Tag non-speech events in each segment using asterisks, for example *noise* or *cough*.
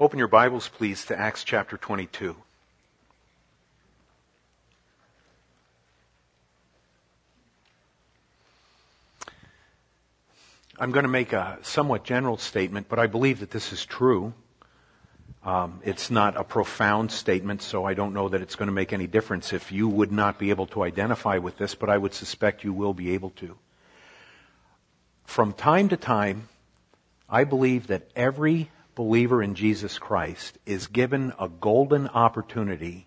Open your Bibles, please, to Acts chapter 22. I'm going to make a somewhat general statement, but I believe that this is true. Um, it's not a profound statement, so I don't know that it's going to make any difference if you would not be able to identify with this, but I would suspect you will be able to. From time to time, I believe that every believer in Jesus Christ is given a golden opportunity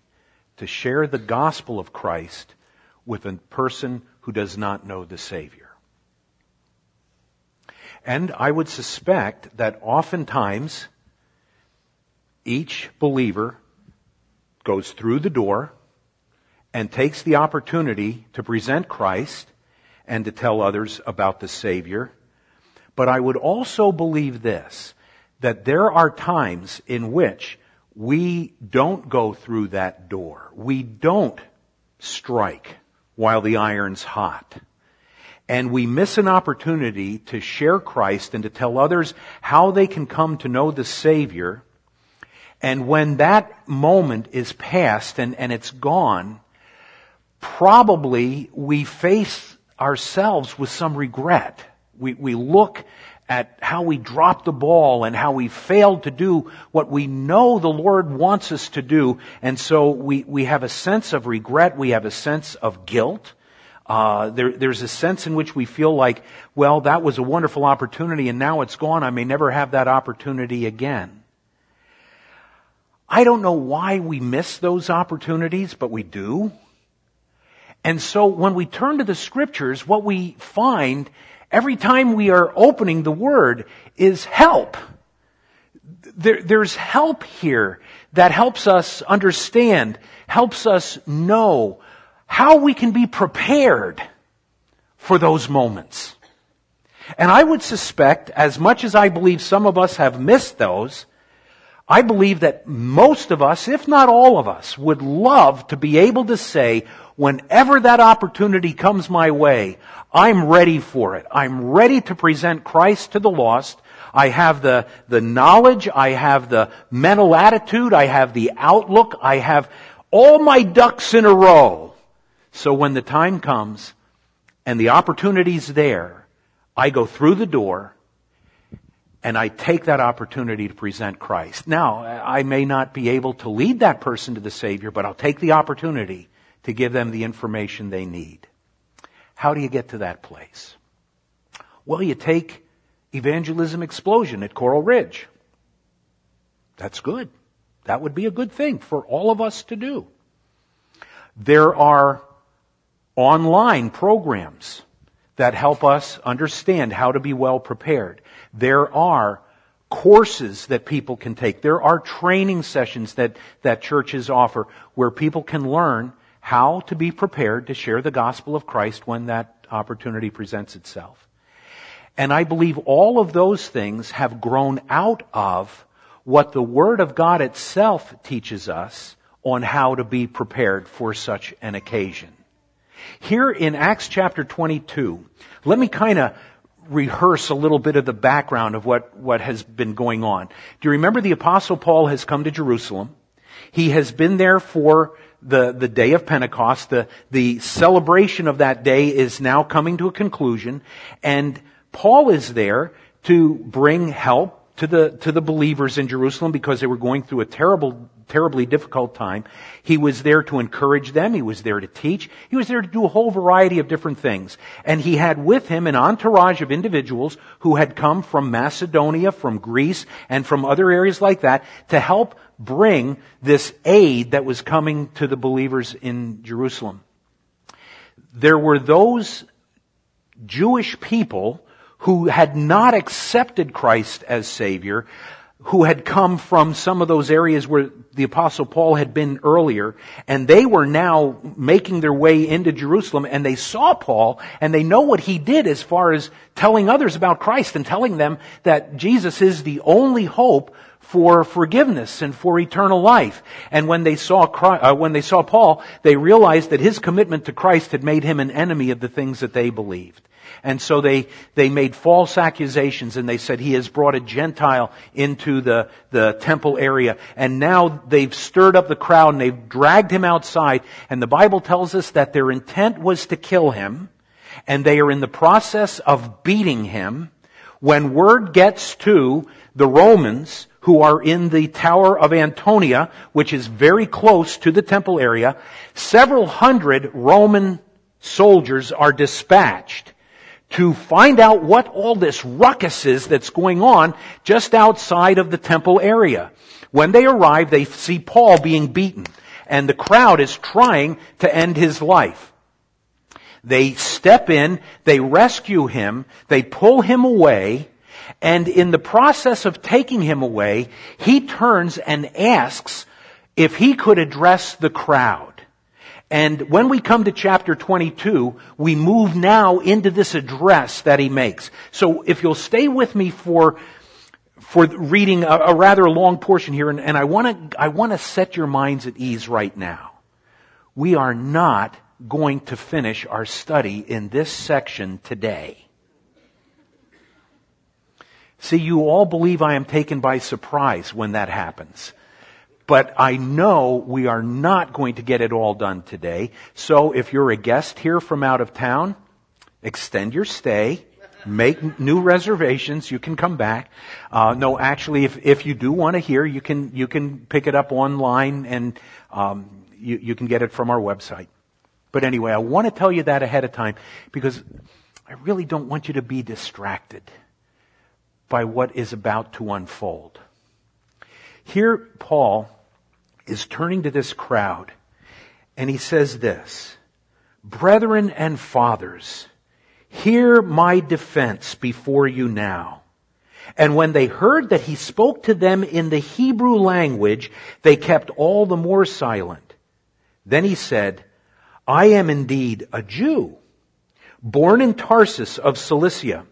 to share the gospel of Christ with a person who does not know the Savior. And I would suspect that oftentimes each believer goes through the door and takes the opportunity to present Christ and to tell others about the Savior. But I would also believe this, that there are times in which we don't go through that door. We don't strike while the iron's hot and we miss an opportunity to share Christ and to tell others how they can come to know the Savior. And when that moment is past and, and it's gone, probably we face ourselves with some regret. We, we look at how we dropped the ball and how we failed to do what we know the Lord wants us to do. And so we, we have a sense of regret. We have a sense of guilt. Uh, there, there's a sense in which we feel like, well, that was a wonderful opportunity and now it's gone. I may never have that opportunity again. I don't know why we miss those opportunities, but we do. And so when we turn to the scriptures, what we find every time we are opening the word is help. There, there's help here that helps us understand, helps us know, how we can be prepared for those moments. And I would suspect, as much as I believe some of us have missed those, I believe that most of us, if not all of us, would love to be able to say, whenever that opportunity comes my way, I'm ready for it. I'm ready to present Christ to the lost. I have the, the knowledge, I have the mental attitude, I have the outlook, I have all my ducks in a row so when the time comes and the opportunity's there, I go through the door and I take that opportunity to present Christ. Now, I may not be able to lead that person to the Savior, but I'll take the opportunity to give them the information they need. How do you get to that place? Well, you take evangelism explosion at Coral Ridge. That's good. That would be a good thing for all of us to do. There are online programs that help us understand how to be well prepared. There are courses that people can take. There are training sessions that, that churches offer where people can learn how to be prepared to share the gospel of Christ when that opportunity presents itself. And I believe all of those things have grown out of what the Word of God itself teaches us on how to be prepared for such an occasion. Here in Acts chapter 22, let me kind of rehearse a little bit of the background of what, what has been going on. Do you remember the apostle Paul has come to Jerusalem? He has been there for the, the day of Pentecost. The, the celebration of that day is now coming to a conclusion. And Paul is there to bring help to the, to the believers in Jerusalem because they were going through a terrible terribly difficult time. He was there to encourage them. He was there to teach. He was there to do a whole variety of different things. And he had with him an entourage of individuals who had come from Macedonia, from Greece, and from other areas like that to help bring this aid that was coming to the believers in Jerusalem. There were those Jewish people who had not accepted Christ as Savior, who had come from some of those areas where the apostle Paul had been earlier, and they were now making their way into Jerusalem, and they saw Paul, and they know what he did as far as telling others about Christ and telling them that Jesus is the only hope for forgiveness and for eternal life. And when they saw Christ, uh, when they saw Paul, they realized that his commitment to Christ had made him an enemy of the things that they believed. And so they, they made false accusations and they said he has brought a Gentile into the, the temple area. And now they've stirred up the crowd and they've dragged him outside. And the Bible tells us that their intent was to kill him. And they are in the process of beating him. When word gets to the Romans, who are in the Tower of Antonia, which is very close to the temple area, several hundred Roman soldiers are dispatched to find out what all this ruckus is that's going on just outside of the temple area. When they arrive, they see Paul being beaten, and the crowd is trying to end his life. They step in, they rescue him, they pull him away, and in the process of taking him away, he turns and asks if he could address the crowd. And when we come to chapter 22, we move now into this address that he makes. So if you'll stay with me for, for reading a, a rather long portion here, and, and I want to, I want to set your minds at ease right now. We are not going to finish our study in this section today. See, you all believe I am taken by surprise when that happens. But I know we are not going to get it all done today. So if you're a guest here from out of town, extend your stay. Make new reservations. You can come back. Uh, no, actually, if if you do want to hear, you can you can pick it up online and um, you you can get it from our website. But anyway, I want to tell you that ahead of time because I really don't want you to be distracted by what is about to unfold. Here, Paul is turning to this crowd and he says this, Brethren and fathers, hear my defense before you now. And when they heard that he spoke to them in the Hebrew language, they kept all the more silent. Then he said, I am indeed a Jew, born in Tarsus of Cilicia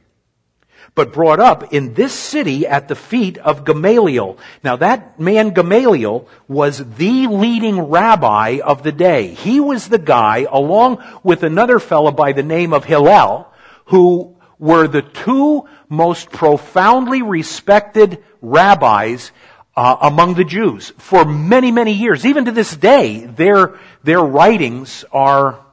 but brought up in this city at the feet of Gamaliel. Now that man Gamaliel was the leading rabbi of the day. He was the guy, along with another fellow by the name of Hillel, who were the two most profoundly respected rabbis uh, among the Jews for many, many years. Even to this day, their, their writings are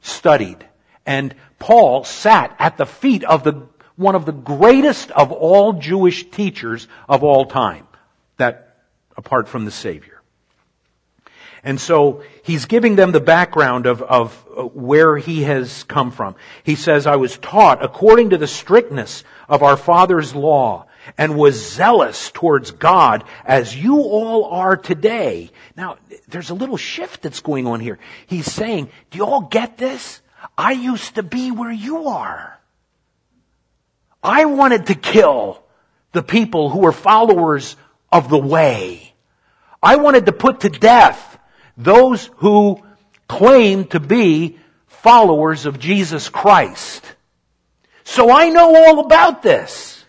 studied. And Paul sat at the feet of the one of the greatest of all Jewish teachers of all time. That, apart from the Savior. And so he's giving them the background of, of uh, where he has come from. He says, I was taught according to the strictness of our father's law and was zealous towards God as you all are today. Now, there's a little shift that's going on here. He's saying, do you all get this? I used to be where you are. I wanted to kill the people who were followers of the way. I wanted to put to death those who claimed to be followers of Jesus Christ. So I know all about this.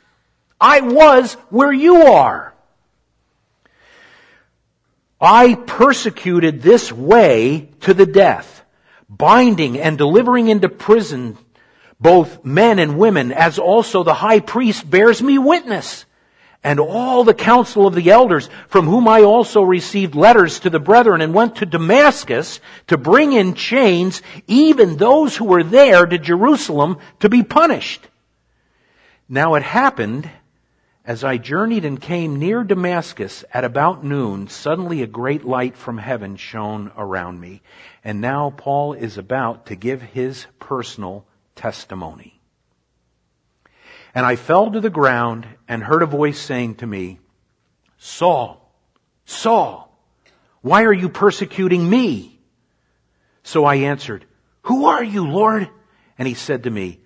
I was where you are. I persecuted this way to the death, binding and delivering into prison both men and women, as also the high priest bears me witness, and all the council of the elders, from whom I also received letters to the brethren, and went to Damascus to bring in chains even those who were there to Jerusalem to be punished. Now it happened, as I journeyed and came near Damascus at about noon, suddenly a great light from heaven shone around me. And now Paul is about to give his personal testimony. And I fell to the ground and heard a voice saying to me, Saul, Saul, why are you persecuting me? So I answered, Who are you, Lord? And he said to me,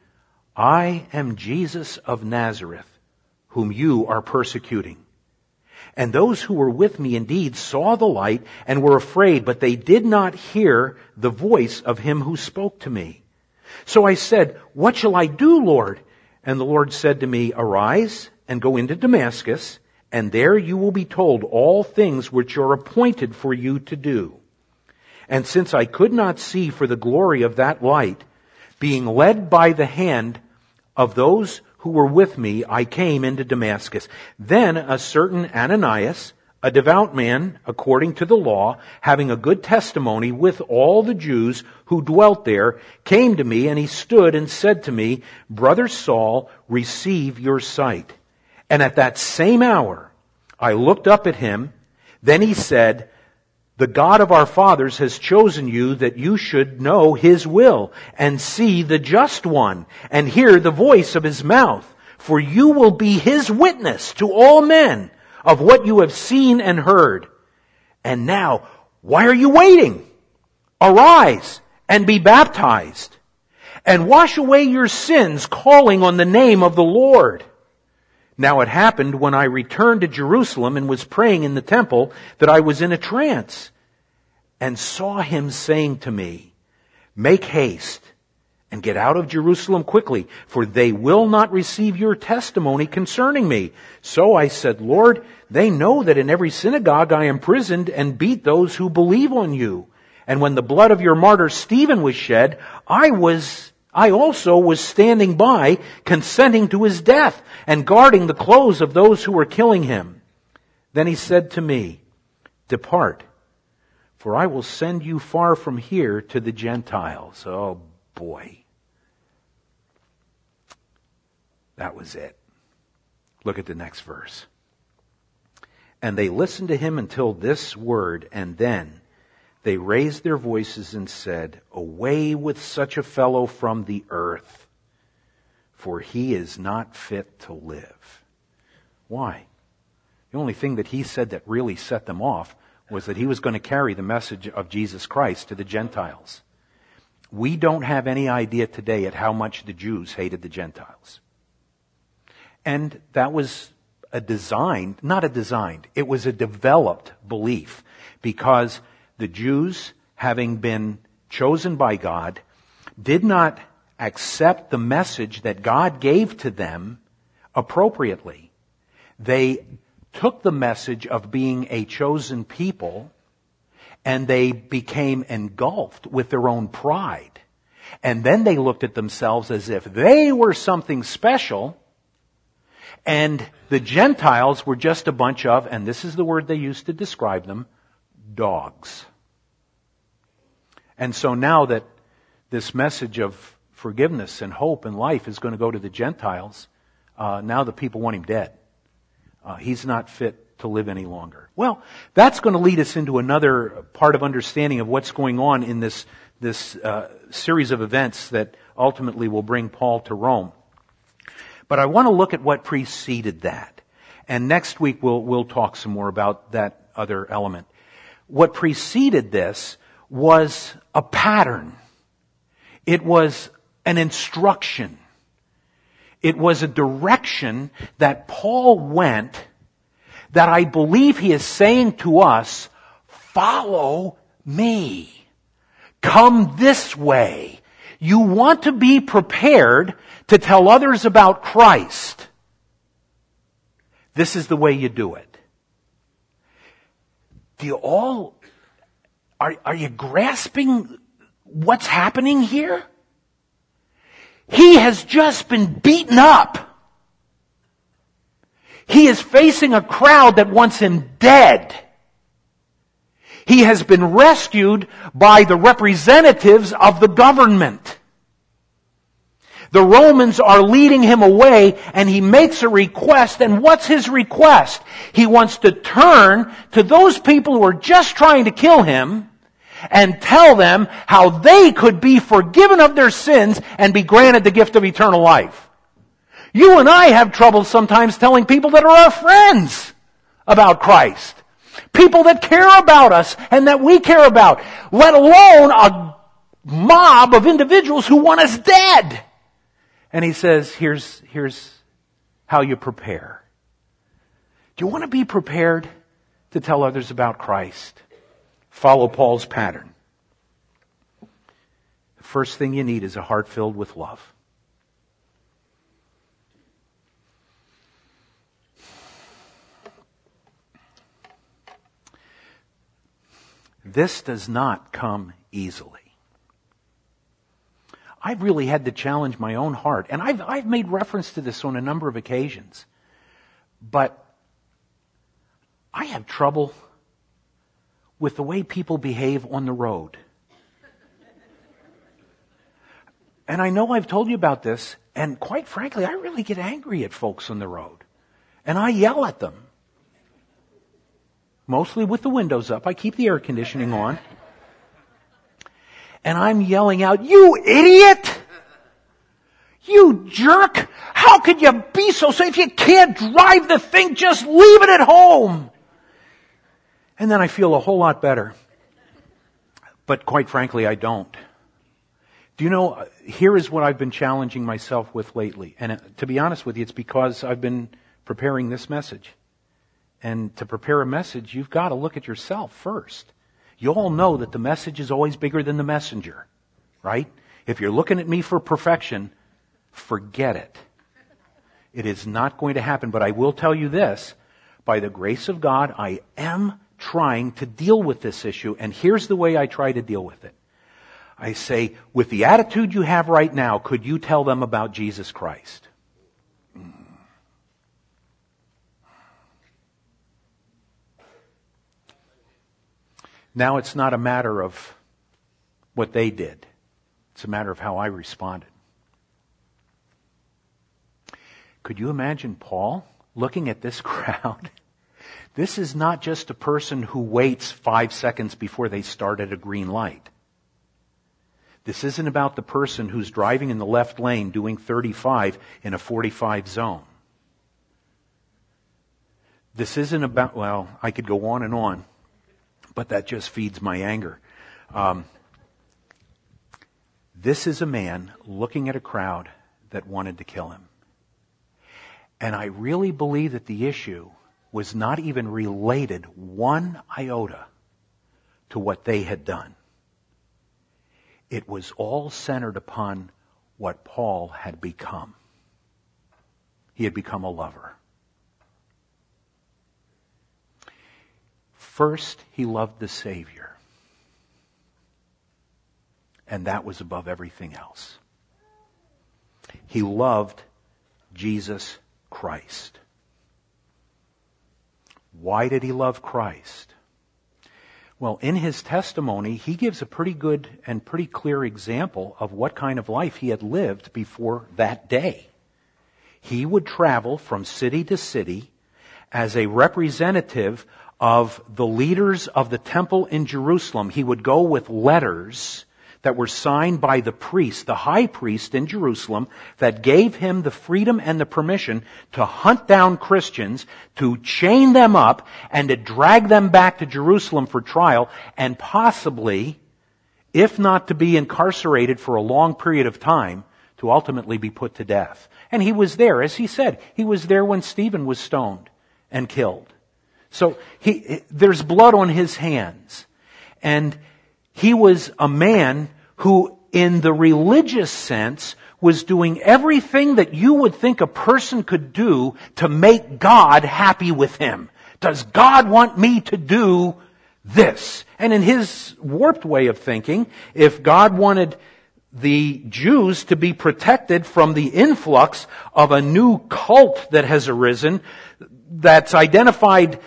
I am Jesus of Nazareth, whom you are persecuting. And those who were with me indeed saw the light and were afraid, but they did not hear the voice of him who spoke to me. So I said, What shall I do, Lord? And the Lord said to me, Arise and go into Damascus, and there you will be told all things which are appointed for you to do. And since I could not see for the glory of that light, being led by the hand of those who were with me, I came into Damascus. Then a certain Ananias, a devout man according to the law, having a good testimony with all the Jews who dwelt there, came to me and he stood and said to me, Brother Saul, receive your sight. And at that same hour, I looked up at him. Then he said, the God of our fathers has chosen you that you should know his will and see the just one and hear the voice of his mouth. For you will be his witness to all men of what you have seen and heard. And now, why are you waiting? Arise and be baptized and wash away your sins calling on the name of the Lord. Now it happened when I returned to Jerusalem and was praying in the temple that I was in a trance and saw him saying to me, make haste and get out of Jerusalem quickly, for they will not receive your testimony concerning me. So I said, Lord, they know that in every synagogue I imprisoned and beat those who believe on you. And when the blood of your martyr Stephen was shed, I was, I also was standing by, consenting to his death and guarding the clothes of those who were killing him. Then he said to me, depart, for I will send you far from here to the Gentiles. Oh boy. That was it. Look at the next verse. And they listened to him until this word, and then they raised their voices and said, Away with such a fellow from the earth, for he is not fit to live. Why? The only thing that he said that really set them off was that he was going to carry the message of Jesus Christ to the Gentiles. We don't have any idea today at how much the Jews hated the Gentiles. And that was a designed, not a designed, it was a developed belief because the Jews, having been chosen by God, did not accept the message that God gave to them appropriately. They took the message of being a chosen people and they became engulfed with their own pride. And then they looked at themselves as if they were something special and the Gentiles were just a bunch of, and this is the word they used to describe them, dogs. And so now that this message of forgiveness and hope and life is going to go to the Gentiles, uh, now the people want him dead. Uh, he's not fit to live any longer. Well, that's going to lead us into another part of understanding of what's going on in this this uh, series of events that ultimately will bring Paul to Rome. But I want to look at what preceded that. And next week we'll, we'll talk some more about that other element. What preceded this was a pattern. It was an instruction. It was a direction that Paul went that I believe he is saying to us, follow me. Come this way. You want to be prepared to tell others about Christ, this is the way you do it. Do you all, are, are you grasping what's happening here? He has just been beaten up. He is facing a crowd that wants him dead. He has been rescued by the representatives of the government. The Romans are leading him away and he makes a request. And what's his request? He wants to turn to those people who are just trying to kill him and tell them how they could be forgiven of their sins and be granted the gift of eternal life. You and I have trouble sometimes telling people that are our friends about Christ. People that care about us and that we care about, let alone a mob of individuals who want us dead. And he says, here's, here's how you prepare. Do you want to be prepared to tell others about Christ? Follow Paul's pattern. The first thing you need is a heart filled with love. This does not come easily. I've really had to challenge my own heart. And I've, I've made reference to this on a number of occasions. But I have trouble with the way people behave on the road. And I know I've told you about this, and quite frankly, I really get angry at folks on the road. And I yell at them. Mostly with the windows up. I keep the air conditioning on. And I'm yelling out, you idiot! You jerk! How could you be so safe? If you can't drive the thing, just leave it at home! And then I feel a whole lot better. But quite frankly, I don't. Do you know, here is what I've been challenging myself with lately. And uh, to be honest with you, it's because I've been preparing this message. And to prepare a message, you've got to look at yourself first. You all know that the message is always bigger than the messenger, right? If you're looking at me for perfection, forget it. It is not going to happen. But I will tell you this. By the grace of God, I am trying to deal with this issue. And here's the way I try to deal with it. I say, with the attitude you have right now, could you tell them about Jesus Christ? Now it's not a matter of what they did. It's a matter of how I responded. Could you imagine Paul looking at this *laughs* crowd? This is not just a person who waits five seconds before they start at a green light. This isn't about the person who's driving in the left lane doing 35 in a 45 zone. This isn't about, well, I could go on and on, but that just feeds my anger. Um, this is a man looking at a crowd that wanted to kill him. And I really believe that the issue was not even related one iota to what they had done. It was all centered upon what Paul had become. He had become a lover. First, he loved the Savior. And that was above everything else. He loved Jesus Christ. Why did he love Christ? Well, in his testimony, he gives a pretty good and pretty clear example of what kind of life he had lived before that day. He would travel from city to city as a representative of the leaders of the temple in Jerusalem. He would go with letters that were signed by the priest, the high priest in Jerusalem, that gave him the freedom and the permission to hunt down Christians, to chain them up, and to drag them back to Jerusalem for trial, and possibly, if not to be incarcerated for a long period of time, to ultimately be put to death. And he was there, as he said, he was there when Stephen was stoned and killed. So he, there's blood on his hands. And he was a man who, in the religious sense, was doing everything that you would think a person could do to make God happy with him. Does God want me to do this? And in his warped way of thinking, if God wanted the Jews to be protected from the influx of a new cult that has arisen that's identified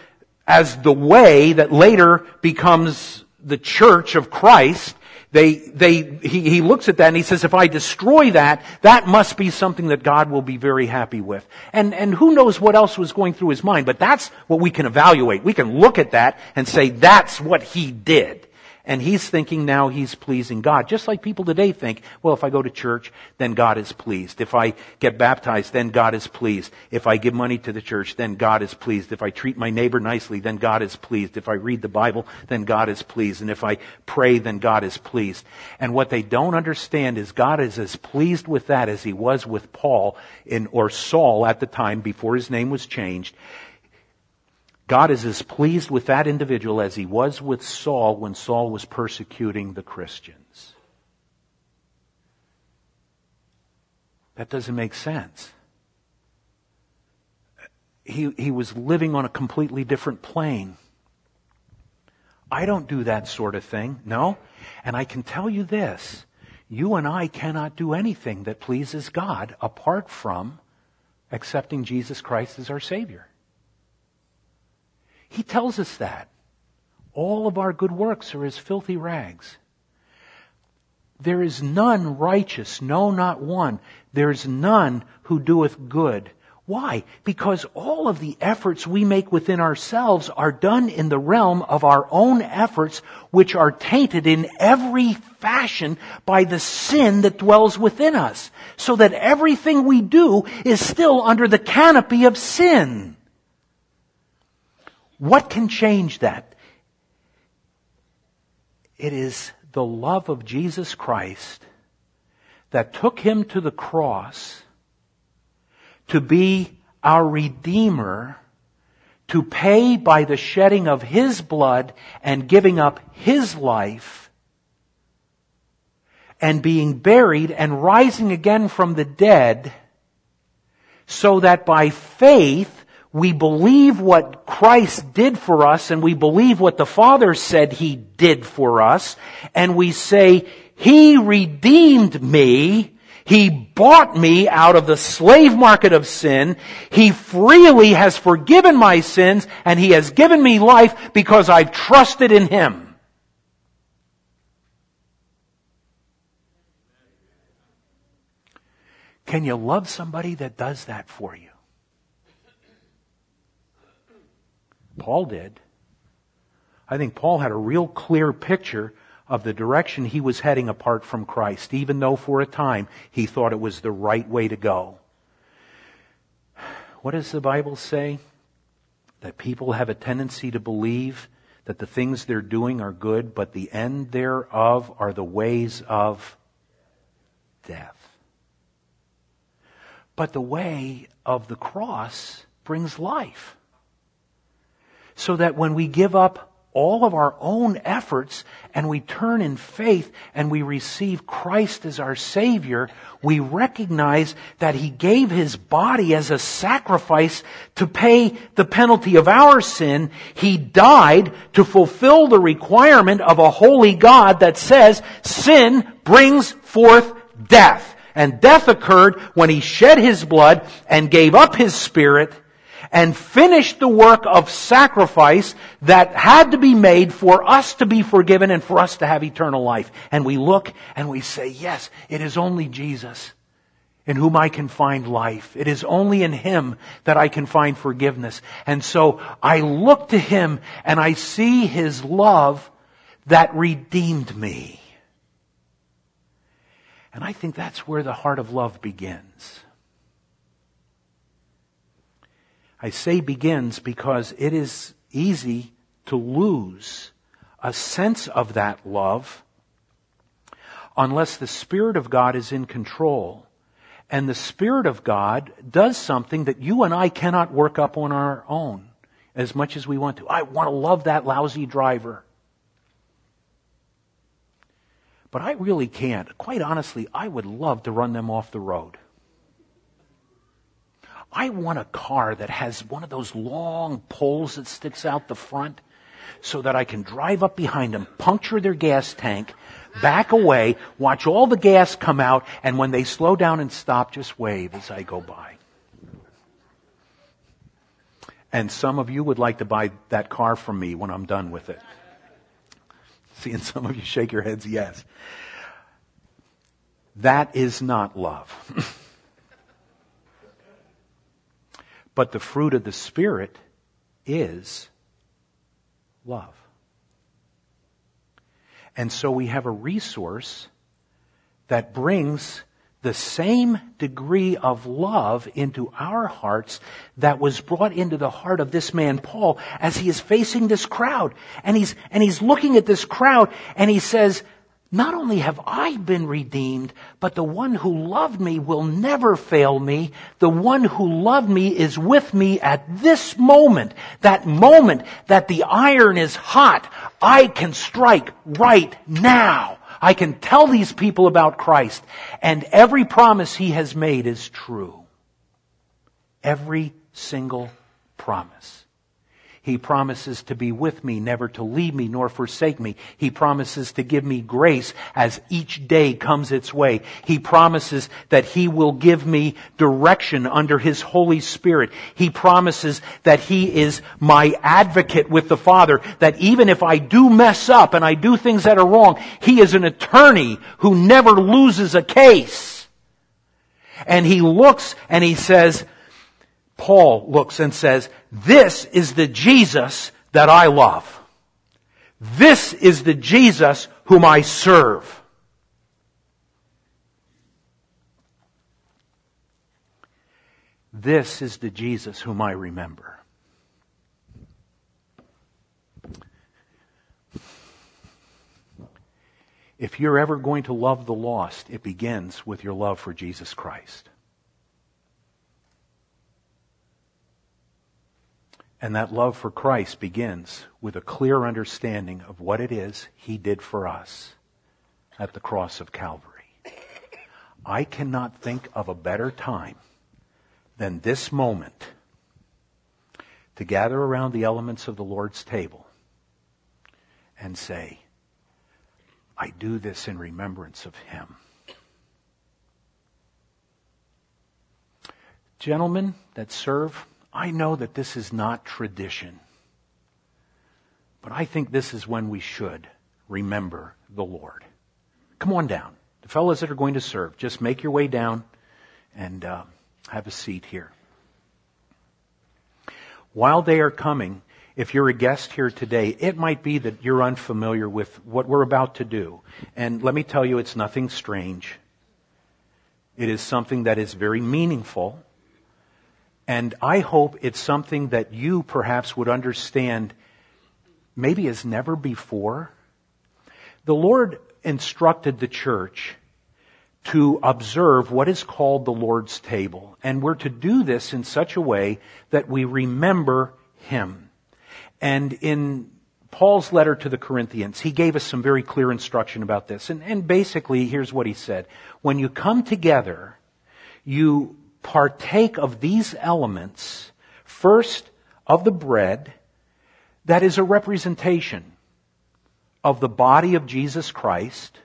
as the way that later becomes the church of Christ, they, they, he, he looks at that and he says, if I destroy that, that must be something that God will be very happy with. And, and who knows what else was going through his mind, but that's what we can evaluate. We can look at that and say, that's what he did. And he's thinking now he's pleasing God. Just like people today think, well, if I go to church, then God is pleased. If I get baptized, then God is pleased. If I give money to the church, then God is pleased. If I treat my neighbor nicely, then God is pleased. If I read the Bible, then God is pleased. And if I pray, then God is pleased. And what they don't understand is God is as pleased with that as he was with Paul in, or Saul at the time before his name was changed. God is as pleased with that individual as he was with Saul when Saul was persecuting the Christians. That doesn't make sense. He, he was living on a completely different plane. I don't do that sort of thing, no. And I can tell you this. You and I cannot do anything that pleases God apart from accepting Jesus Christ as our Savior. He tells us that. All of our good works are as filthy rags. There is none righteous, no, not one. There is none who doeth good. Why? Because all of the efforts we make within ourselves are done in the realm of our own efforts, which are tainted in every fashion by the sin that dwells within us. So that everything we do is still under the canopy of sin. What can change that? It is the love of Jesus Christ that took him to the cross to be our Redeemer, to pay by the shedding of His blood and giving up His life, and being buried and rising again from the dead, so that by faith we believe what Christ did for us and we believe what the Father said He did for us, and we say, He redeemed me, he bought me out of the slave market of sin. He freely has forgiven my sins and He has given me life because I've trusted in Him. Can you love somebody that does that for you? Paul did. I think Paul had a real clear picture of the direction he was heading apart from Christ, even though for a time he thought it was the right way to go. What does the Bible say? That people have a tendency to believe that the things they're doing are good, but the end thereof are the ways of death. But the way of the cross brings life. So that when we give up all of our own efforts and we turn in faith and we receive Christ as our Savior, we recognize that He gave His body as a sacrifice to pay the penalty of our sin. He died to fulfill the requirement of a holy God that says sin brings forth death. And death occurred when He shed His blood and gave up His Spirit and finished the work of sacrifice that had to be made for us to be forgiven and for us to have eternal life. And we look and we say, yes, it is only Jesus in whom I can find life. It is only in Him that I can find forgiveness. And so I look to Him and I see His love that redeemed me. And I think that's where the heart of love begins. I say begins because it is easy to lose a sense of that love unless the Spirit of God is in control. And the Spirit of God does something that you and I cannot work up on our own as much as we want to. I want to love that lousy driver. But I really can't. Quite honestly, I would love to run them off the road. I want a car that has one of those long poles that sticks out the front so that I can drive up behind them, puncture their gas tank, back away, watch all the gas come out, and when they slow down and stop, just wave as I go by. And some of you would like to buy that car from me when I'm done with it. Seeing some of you shake your heads, yes. That is not love. *laughs* But the fruit of the Spirit is love. And so we have a resource that brings the same degree of love into our hearts that was brought into the heart of this man Paul as he is facing this crowd. And he's, and he's looking at this crowd and he says, not only have I been redeemed, but the one who loved me will never fail me. The one who loved me is with me at this moment. That moment that the iron is hot. I can strike right now. I can tell these people about Christ. And every promise he has made is true. Every single promise. He promises to be with me, never to leave me nor forsake me. He promises to give me grace as each day comes its way. He promises that He will give me direction under His Holy Spirit. He promises that He is my advocate with the Father, that even if I do mess up and I do things that are wrong, He is an attorney who never loses a case. And He looks and He says, Paul looks and says, this is the Jesus that I love. This is the Jesus whom I serve. This is the Jesus whom I remember. If you're ever going to love the lost, it begins with your love for Jesus Christ. And that love for Christ begins with a clear understanding of what it is He did for us at the cross of Calvary. I cannot think of a better time than this moment to gather around the elements of the Lord's table and say, I do this in remembrance of Him. Gentlemen that serve, I know that this is not tradition, but I think this is when we should remember the Lord. Come on down. The fellows that are going to serve, just make your way down and uh, have a seat here. While they are coming, if you're a guest here today, it might be that you're unfamiliar with what we're about to do. And let me tell you, it's nothing strange. It is something that is very meaningful and I hope it's something that you perhaps would understand maybe as never before. The Lord instructed the church to observe what is called the Lord's table. And we're to do this in such a way that we remember Him. And in Paul's letter to the Corinthians, he gave us some very clear instruction about this. And, and basically, here's what he said. When you come together, you partake of these elements, first of the bread, that is a representation of the body of Jesus Christ.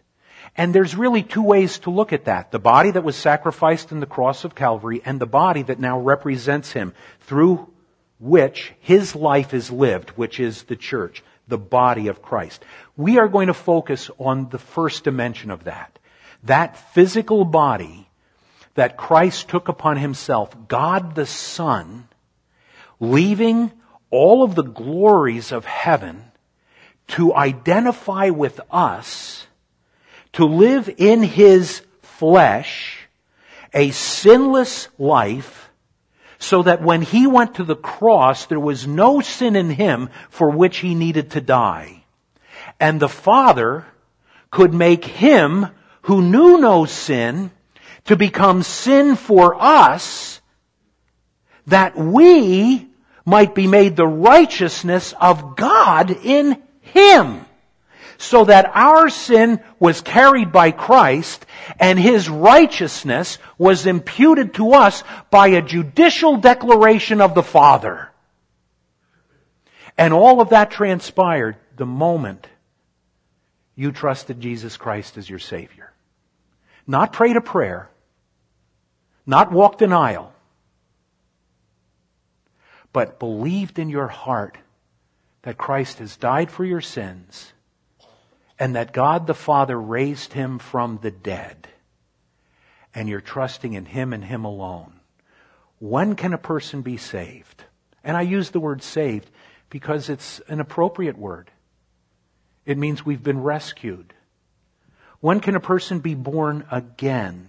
And there's really two ways to look at that. The body that was sacrificed in the cross of Calvary and the body that now represents Him through which His life is lived, which is the church, the body of Christ. We are going to focus on the first dimension of that. That physical body that Christ took upon himself, God the Son, leaving all of the glories of heaven to identify with us, to live in his flesh, a sinless life, so that when he went to the cross, there was no sin in him for which he needed to die. And the Father could make him who knew no sin to become sin for us that we might be made the righteousness of God in Him. So that our sin was carried by Christ and His righteousness was imputed to us by a judicial declaration of the Father. And all of that transpired the moment you trusted Jesus Christ as your Savior. Not prayed a prayer, not walked an aisle, but believed in your heart that Christ has died for your sins and that God the Father raised him from the dead and you're trusting in him and him alone. When can a person be saved? And I use the word saved because it's an appropriate word. It means we've been rescued. When can a person be born again?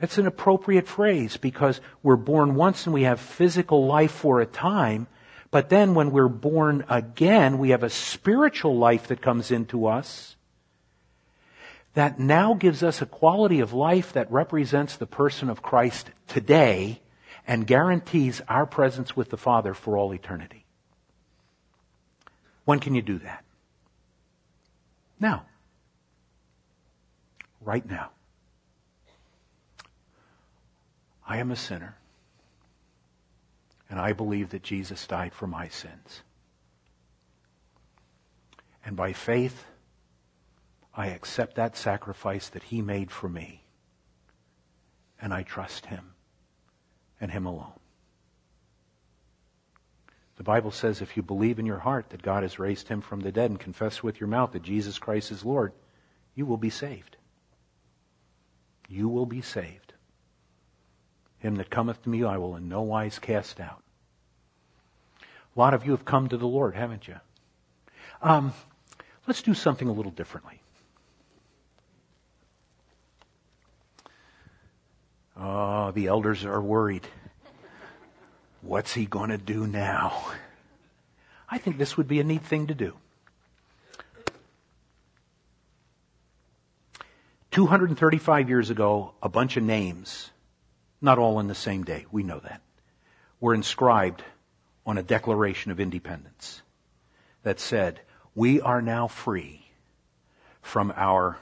That's an appropriate phrase because we're born once and we have physical life for a time, but then when we're born again, we have a spiritual life that comes into us that now gives us a quality of life that represents the person of Christ today and guarantees our presence with the Father for all eternity. When can you do that? Now. Right now. I am a sinner. And I believe that Jesus died for my sins. And by faith, I accept that sacrifice that he made for me. And I trust him and him alone. The Bible says if you believe in your heart that God has raised him from the dead and confess with your mouth that Jesus Christ is Lord, you will be saved. You will be saved. Him that cometh to me I will in no wise cast out. A lot of you have come to the Lord, haven't you? Um, let's do something a little differently. Oh, the elders are worried. What's he going to do now? I think this would be a neat thing to do. 235 years ago, a bunch of names, not all in the same day, we know that, were inscribed on a Declaration of Independence that said, we are now free from our,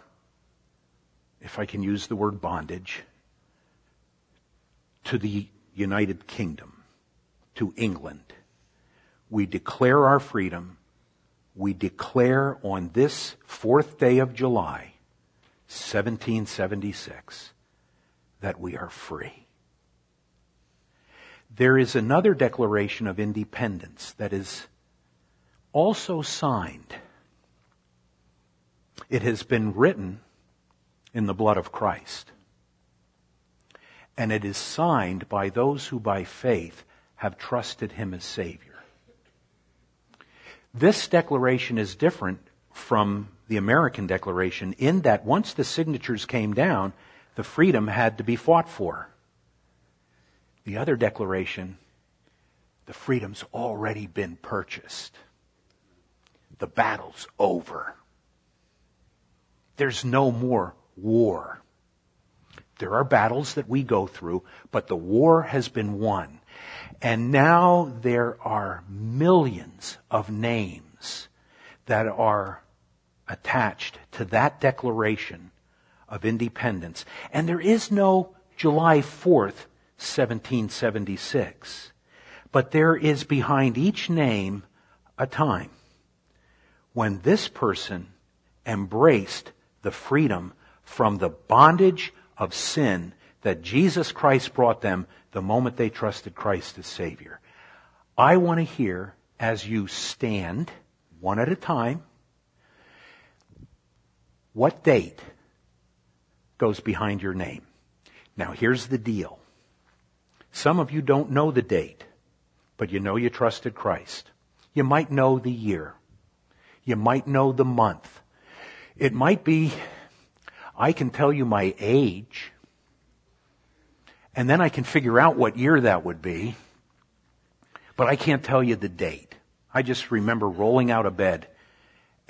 if I can use the word bondage, to the United Kingdom to England. We declare our freedom. We declare on this fourth day of July, 1776, that we are free. There is another declaration of independence that is also signed. It has been written in the blood of Christ. And it is signed by those who by faith have trusted him as Savior. This declaration is different from the American Declaration in that once the signatures came down, the freedom had to be fought for. The other declaration, the freedom's already been purchased. The battle's over. There's no more war. There are battles that we go through, but the war has been won. And now there are millions of names that are attached to that declaration of independence. And there is no July 4th, 1776. But there is behind each name a time when this person embraced the freedom from the bondage of sin that Jesus Christ brought them the moment they trusted Christ as Savior. I want to hear as you stand, one at a time, what date goes behind your name. Now here's the deal. Some of you don't know the date, but you know you trusted Christ. You might know the year. You might know the month. It might be, I can tell you my age, and then I can figure out what year that would be, but I can't tell you the date. I just remember rolling out of bed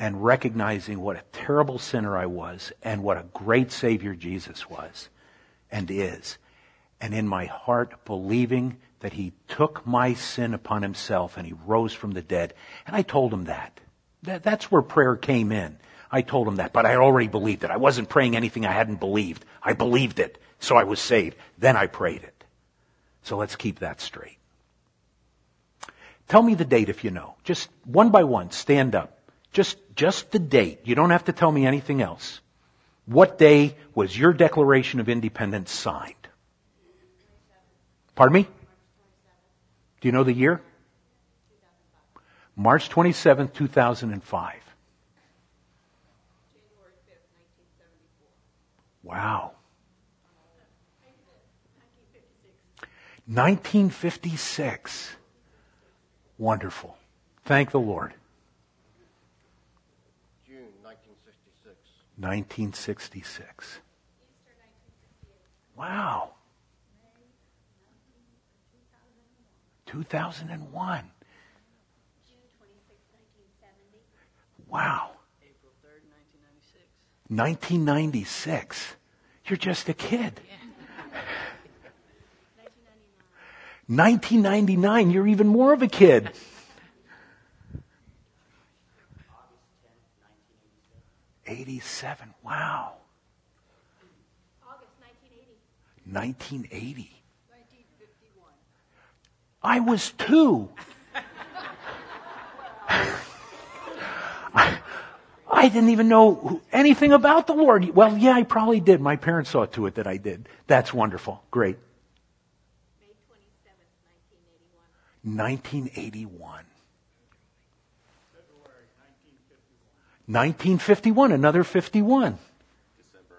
and recognizing what a terrible sinner I was and what a great Savior Jesus was and is. And in my heart believing that He took my sin upon Himself and He rose from the dead. And I told Him that. that that's where prayer came in. I told Him that, but I already believed it. I wasn't praying anything I hadn't believed. I believed it. So I was saved. Then I prayed it. So let's keep that straight. Tell me the date if you know. Just one by one, stand up. Just, just the date. You don't have to tell me anything else. What day was your Declaration of Independence signed? Pardon me? Do you know the year? March 27, 2005. Wow. 1956. Wonderful. Thank the Lord. June 1966. 1966. Wow. 2001. Wow. April 3rd, 1996. 1996. You're just a kid. 1999, you're even more of a kid. Eighty-seven. Wow. August 1980. 1980. 1951. I was two. I, I didn't even know anything about the Lord. Well, yeah, I probably did. My parents saw to it that I did. That's wonderful. Great. May 27th, 1981. 1981. 1951, another 51. December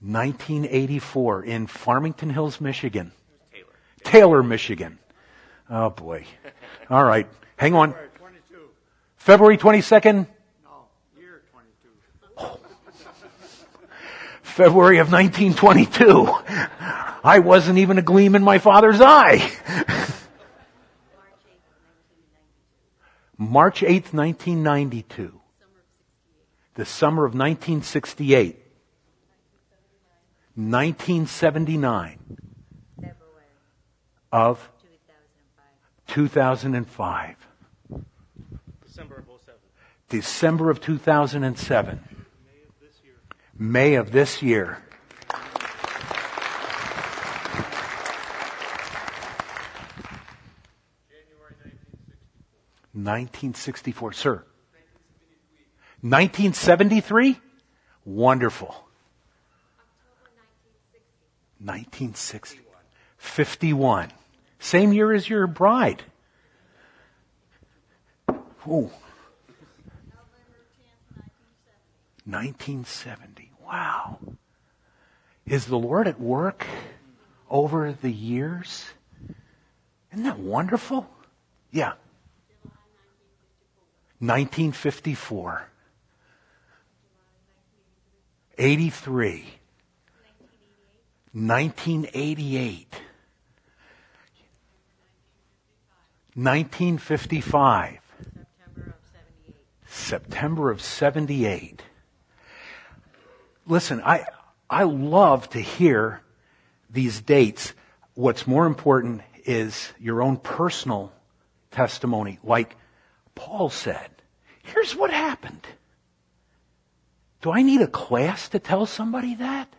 1984 1984. in Farmington Hills, Michigan. Taylor. Taylor, Michigan. Oh boy. All right. Hang on. February 22. February 22nd, No, year 22. *laughs* February of 1922. I wasn't even a gleam in my father's eye. *laughs* March 8th, 1992. March 8th, 1992. The summer of 1968. 1979 February of 2005. 2005. December of 07. December of 2007. May of this year. January 1964, 1964. sir. 1973? Wonderful. 1960. 51. Same year as your bride. Ooh. November 10th, 1970. 1970. Wow. Is the Lord at work over the years? Isn't that wonderful? Yeah. 1954. 83. 1988. 1955. September of 78. September of 78. Listen, I, I love to hear these dates. What's more important is your own personal testimony. Like Paul said, here's what happened. Do I need a class to tell somebody that?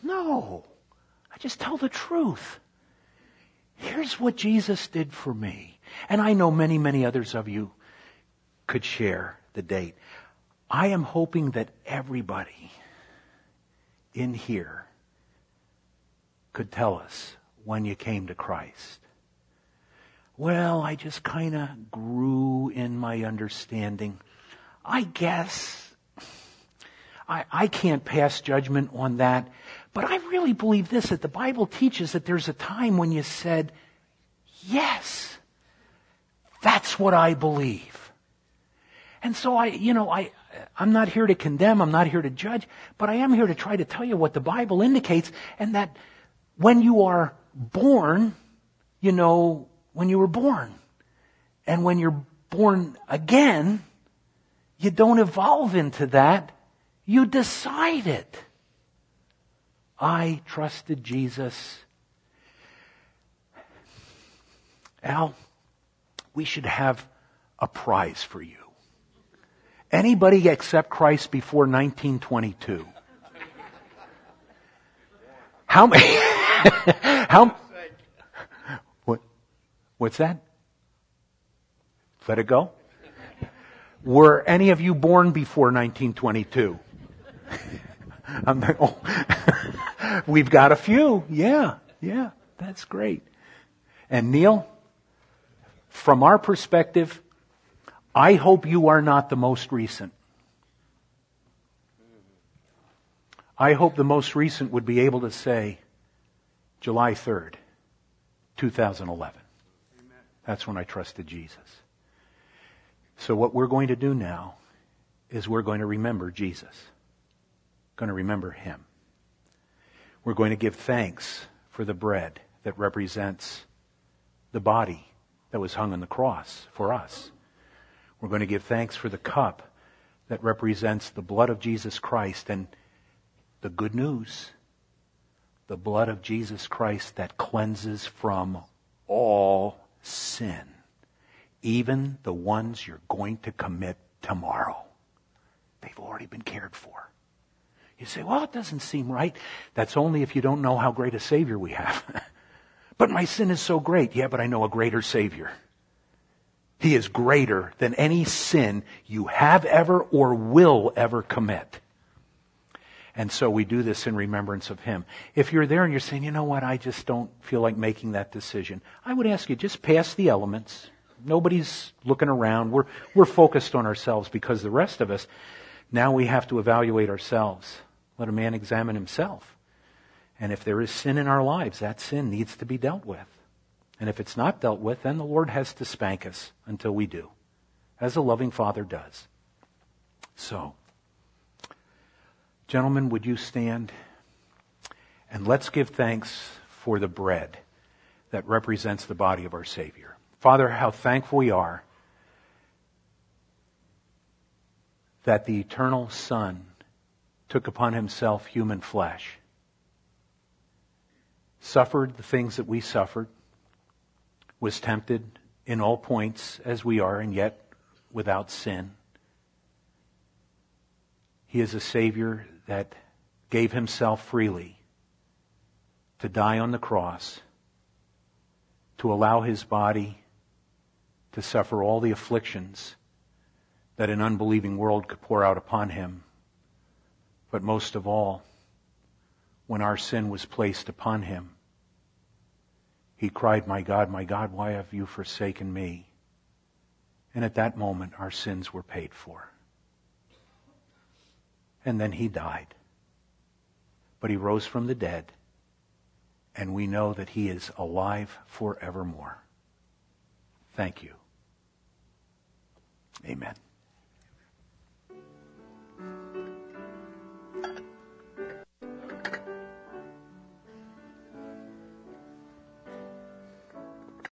No. I just tell the truth. Here's what Jesus did for me. And I know many, many others of you could share the date. I am hoping that everybody in here could tell us when you came to Christ. Well, I just kind of grew in my understanding. I guess I, I can't pass judgment on that, but I really believe this that the Bible teaches that there's a time when you said, Yes, that's what I believe. And so I, you know, I, I'm not here to condemn, I'm not here to judge, but I am here to try to tell you what the Bible indicates and that when you are born, you know, when you were born. And when you're born again, you don't evolve into that. You decide it. I trusted Jesus. Al, we should have a prize for you. Anybody accept Christ before 1922? How many? *laughs* how? What? What's that? Let it go. Were any of you born before 1922? *laughs* I'm like, oh. *laughs* We've got a few. Yeah, yeah, that's great. And Neil, from our perspective, I hope you are not the most recent. I hope the most recent would be able to say July 3rd, 2011. That's when I trusted Jesus. So what we're going to do now is we're going to remember Jesus. Going to remember Him. We're going to give thanks for the bread that represents the body that was hung on the cross for us. We're going to give thanks for the cup that represents the blood of Jesus Christ and the good news, the blood of Jesus Christ that cleanses from all sin, even the ones you're going to commit tomorrow. They've already been cared for. You say, well, it doesn't seem right. That's only if you don't know how great a Savior we have. *laughs* But my sin is so great. Yeah, but I know a greater Savior. He is greater than any sin you have ever or will ever commit. And so we do this in remembrance of Him. If you're there and you're saying, you know what, I just don't feel like making that decision, I would ask you, just pass the elements. Nobody's looking around. We're, we're focused on ourselves because the rest of us, now we have to evaluate ourselves. Let a man examine himself. And if there is sin in our lives, that sin needs to be dealt with. And if it's not dealt with, then the Lord has to spank us until we do, as a loving father does. So, gentlemen, would you stand? And let's give thanks for the bread that represents the body of our Savior. Father, how thankful we are that the eternal Son took upon himself human flesh, suffered the things that we suffered, was tempted in all points as we are, and yet without sin. He is a Savior that gave himself freely to die on the cross, to allow his body to suffer all the afflictions that an unbelieving world could pour out upon him. But most of all, when our sin was placed upon him, he cried, My God, my God, why have you forsaken me? And at that moment, our sins were paid for. And then he died. But he rose from the dead, and we know that he is alive forevermore. Thank you. Amen.